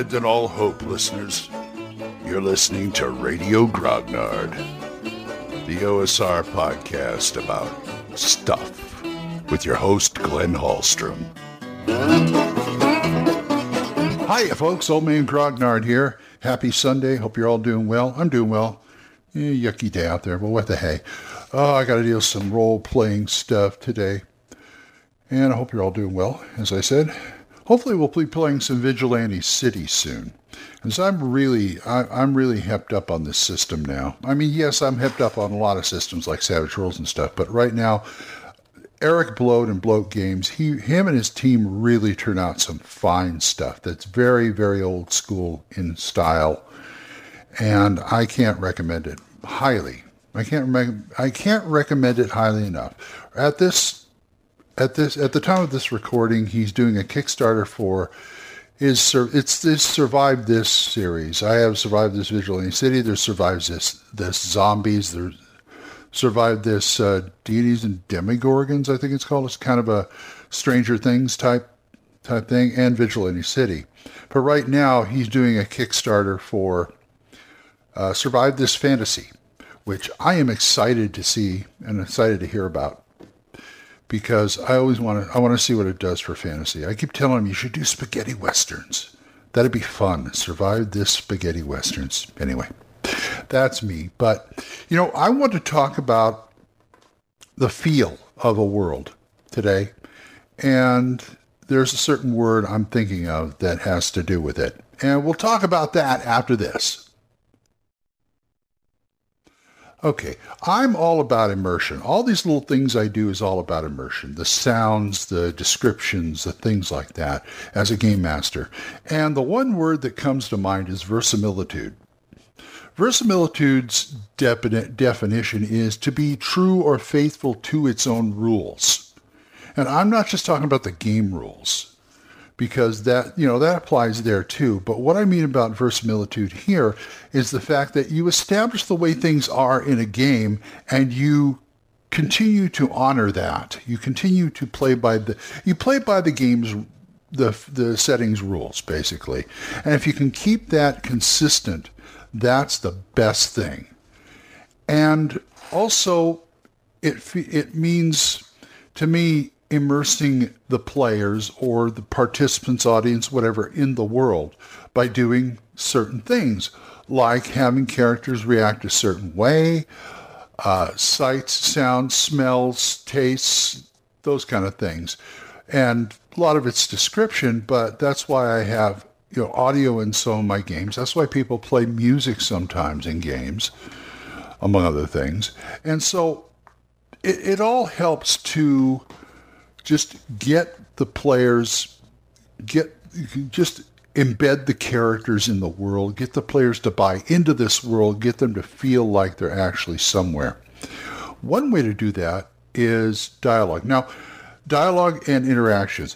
Abandon all hope, listeners. You're listening to Radio Grognard, the OSR podcast about stuff with your host, Glenn Hallstrom. Hi, folks. Old Man Grognard here. Happy Sunday. Hope you're all doing well. I'm doing well. Eh, yucky day out there, but what the hey. Oh, I got to deal some role-playing stuff today. And I hope you're all doing well, as I said. Hopefully we'll be playing some Vigilante City soon. Because I'm really, I, am really hepped up on this system now. I mean, yes, I'm hepped up on a lot of systems like Savage Worlds and stuff, but right now, Eric Bloat and Bloat Games, he, him and his team really turn out some fine stuff that's very, very old school in style. And I can't recommend it highly. I can't, I can't recommend it highly enough. At this at this at the time of this recording, he's doing a Kickstarter for his it's this survived this series. I have survived this Vigilante City. There survives this this zombies. There survived this uh, deities and demigorgons. I think it's called. It's kind of a Stranger Things type type thing, and Vigilante City. But right now, he's doing a Kickstarter for uh, Survive This Fantasy, which I am excited to see and excited to hear about because I always want to I want to see what it does for fantasy. I keep telling him you should do spaghetti westerns. That'd be fun. Survive this spaghetti westerns. Anyway, that's me. But you know, I want to talk about the feel of a world today. And there's a certain word I'm thinking of that has to do with it. And we'll talk about that after this. Okay, I'm all about immersion. All these little things I do is all about immersion. The sounds, the descriptions, the things like that as a game master. And the one word that comes to mind is verisimilitude. Verisimilitude's definition is to be true or faithful to its own rules. And I'm not just talking about the game rules because that you know that applies there too. But what I mean about verisimilitude here is the fact that you establish the way things are in a game and you continue to honor that. You continue to play by the you play by the game's the the settings rules basically. And if you can keep that consistent, that's the best thing. And also it it means to me immersing the players or the participants, audience, whatever, in the world by doing certain things, like having characters react a certain way, uh, sights, sounds, smells, tastes, those kind of things. And a lot of it's description, but that's why I have you know audio in some of my games. That's why people play music sometimes in games, among other things. And so it, it all helps to just get the players, get just embed the characters in the world, get the players to buy into this world, get them to feel like they're actually somewhere. One way to do that is dialogue. Now, dialogue and interactions.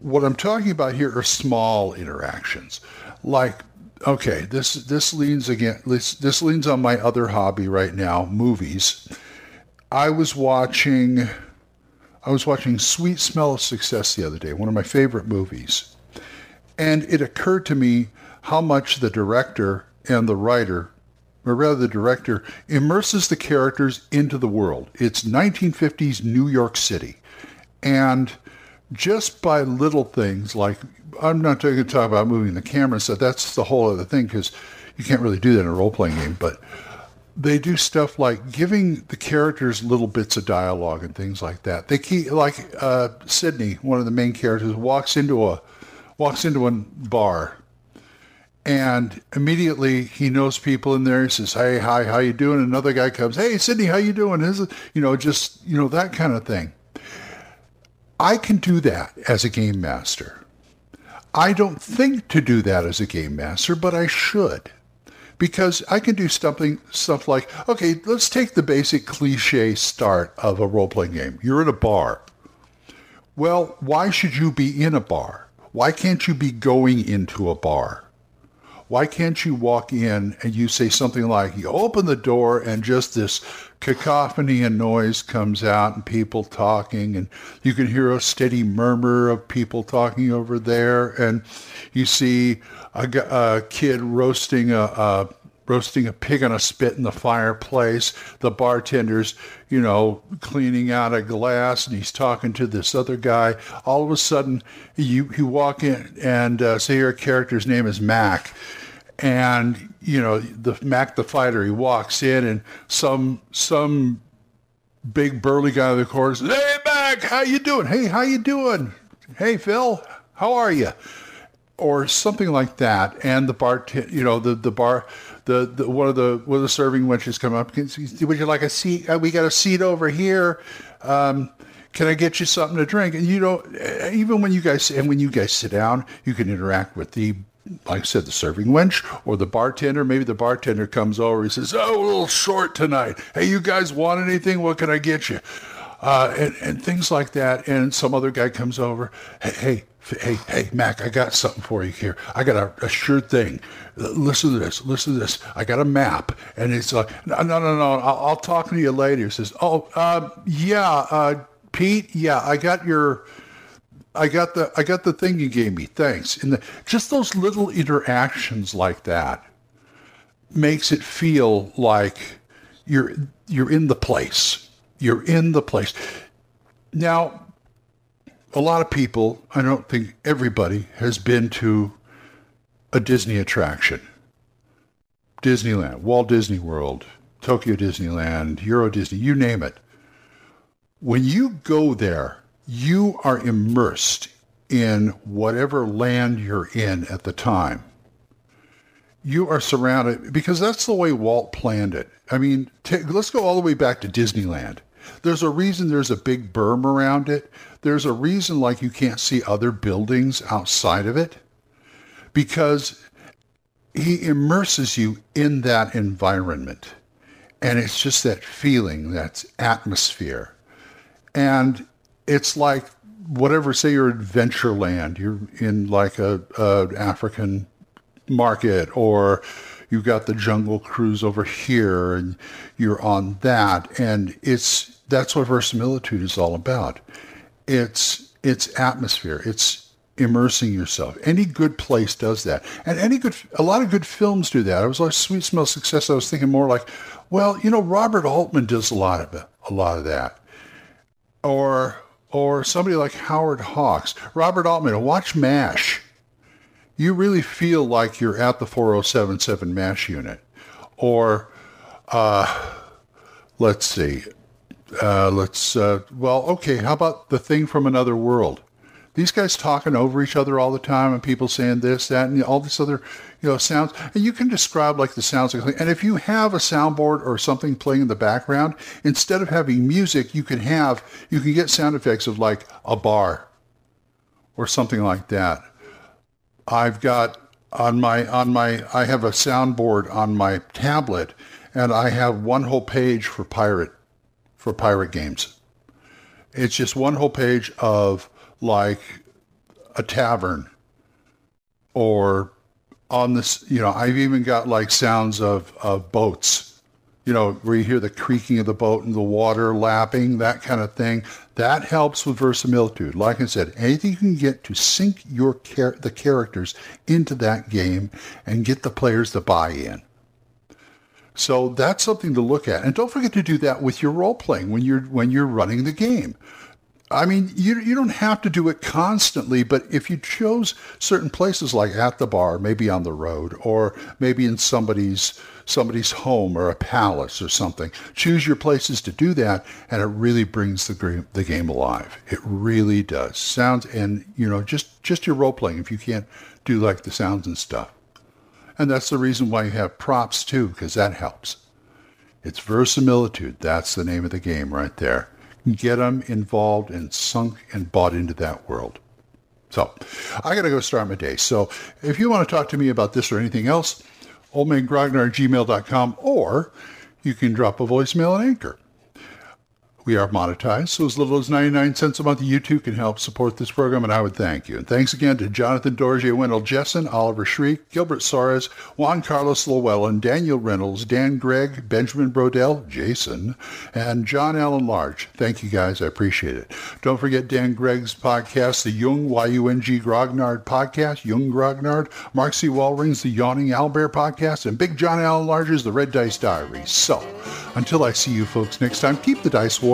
What I'm talking about here are small interactions. Like, okay, this this leans again this this leans on my other hobby right now, movies. I was watching I was watching Sweet Smell of Success the other day, one of my favorite movies. And it occurred to me how much the director and the writer, or rather the director, immerses the characters into the world. It's 1950s New York City. And just by little things like, I'm not going to talk about moving the camera, so that's the whole other thing because you can't really do that in a role playing game. But they do stuff like giving the characters little bits of dialogue and things like that. They keep like uh, Sydney, one of the main characters, walks into a walks into a bar, and immediately he knows people in there. He says, "Hey, hi, how you doing?" Another guy comes, "Hey, Sydney, how you doing?" Is you know just you know that kind of thing. I can do that as a game master. I don't think to do that as a game master, but I should because I can do something stuff like, okay, let's take the basic cliche start of a role playing game. You're in a bar. Well, why should you be in a bar? Why can't you be going into a bar? Why can't you walk in and you say something like, you open the door and just this cacophony and noise comes out and people talking and you can hear a steady murmur of people talking over there. And you see a, a kid roasting a, a roasting a pig on a spit in the fireplace. The bartender's, you know, cleaning out a glass and he's talking to this other guy. All of a sudden, you, you walk in and uh, say your character's name is Mac. And, you know, the Mac the fighter, he walks in and some, some big burly guy in the corner says, Hey, Mac, how you doing? Hey, how you doing? Hey, Phil, how are you? Or something like that. And the bar, you know, the, the bar, the, the one of the one of the serving wenches come up. Would you like a seat? Uh, we got a seat over here. Um, can I get you something to drink? And you know, even when you guys and when you guys sit down, you can interact with the like I said, the serving wench or the bartender. Maybe the bartender comes over. He says, "Oh, a little short tonight. Hey, you guys want anything? What can I get you?" Uh, and, and things like that. And some other guy comes over. Hey, hey, hey, hey, Mac, I got something for you here. I got a, a sure thing. Listen to this. Listen to this. I got a map, and it's like, no, no, no, no. I'll, I'll talk to you later. He says, oh, uh, yeah, uh, Pete, yeah, I got your. I got the I got the thing you gave me. Thanks. And the, just those little interactions like that makes it feel like you're you're in the place. You're in the place. Now, a lot of people, I don't think everybody, has been to a Disney attraction. Disneyland, Walt Disney World, Tokyo Disneyland, Euro Disney, you name it. When you go there, you are immersed in whatever land you're in at the time. You are surrounded because that's the way Walt planned it. I mean, t- let's go all the way back to Disneyland. There's a reason there's a big berm around it. There's a reason like you can't see other buildings outside of it because he immerses you in that environment. And it's just that feeling, that atmosphere. And it's like whatever, say you're Adventureland, you're in like a, a African market or you've got the jungle cruise over here and you're on that. And it's that's what verisimilitude is all about. It's it's atmosphere. It's immersing yourself. Any good place does that, and any good a lot of good films do that. I was like Sweet Smell Success. I was thinking more like, well, you know, Robert Altman does a lot of a lot of that, or or somebody like Howard Hawks, Robert Altman. Watch MASH. You really feel like you're at the 4077 MASH unit, or uh, let's see, uh, let's, uh, well, okay, how about the thing from another world? These guys talking over each other all the time and people saying this, that, and all this other, you know, sounds. And you can describe like the sounds. And if you have a soundboard or something playing in the background, instead of having music, you can have, you can get sound effects of like a bar or something like that. I've got on my, on my, I have a soundboard on my tablet and I have one whole page for pirate for pirate games. It's just one whole page of like a tavern or on this, you know, I've even got like sounds of, of boats, you know, where you hear the creaking of the boat and the water lapping, that kind of thing. That helps with verisimilitude. Like I said, anything you can get to sink your char- the characters into that game and get the players to buy in. So that's something to look at. And don't forget to do that with your role playing when you're when you're running the game. I mean, you you don't have to do it constantly, but if you chose certain places like at the bar, maybe on the road, or maybe in somebody's somebody's home or a palace or something, choose your places to do that, and it really brings the game, the game alive. It really does. Sounds and you know just just your role playing if you can't do like the sounds and stuff. And that's the reason why you have props too, because that helps. It's verisimilitude. That's the name of the game right there. Get them involved and sunk and bought into that world. So I got to go start my day. So if you want to talk to me about this or anything else, oldmangrognard at gmail.com or you can drop a voicemail on Anchor. We are monetized, so as little as 99 cents a month, you too can help support this program, and I would thank you. And thanks again to Jonathan Dorje, Wendell Jessen, Oliver Shriek, Gilbert Soares, Juan Carlos Llewellyn, Daniel Reynolds, Dan Gregg, Benjamin Brodell, Jason, and John Allen Large. Thank you guys. I appreciate it. Don't forget Dan Gregg's podcast, the Yung, Y-U-N-G Grognard podcast, Yung Grognard, Mark C. Wallring's The Yawning Owlbear podcast, and Big John Allen Large's The Red Dice Diary. So, until I see you folks next time, keep the dice warm,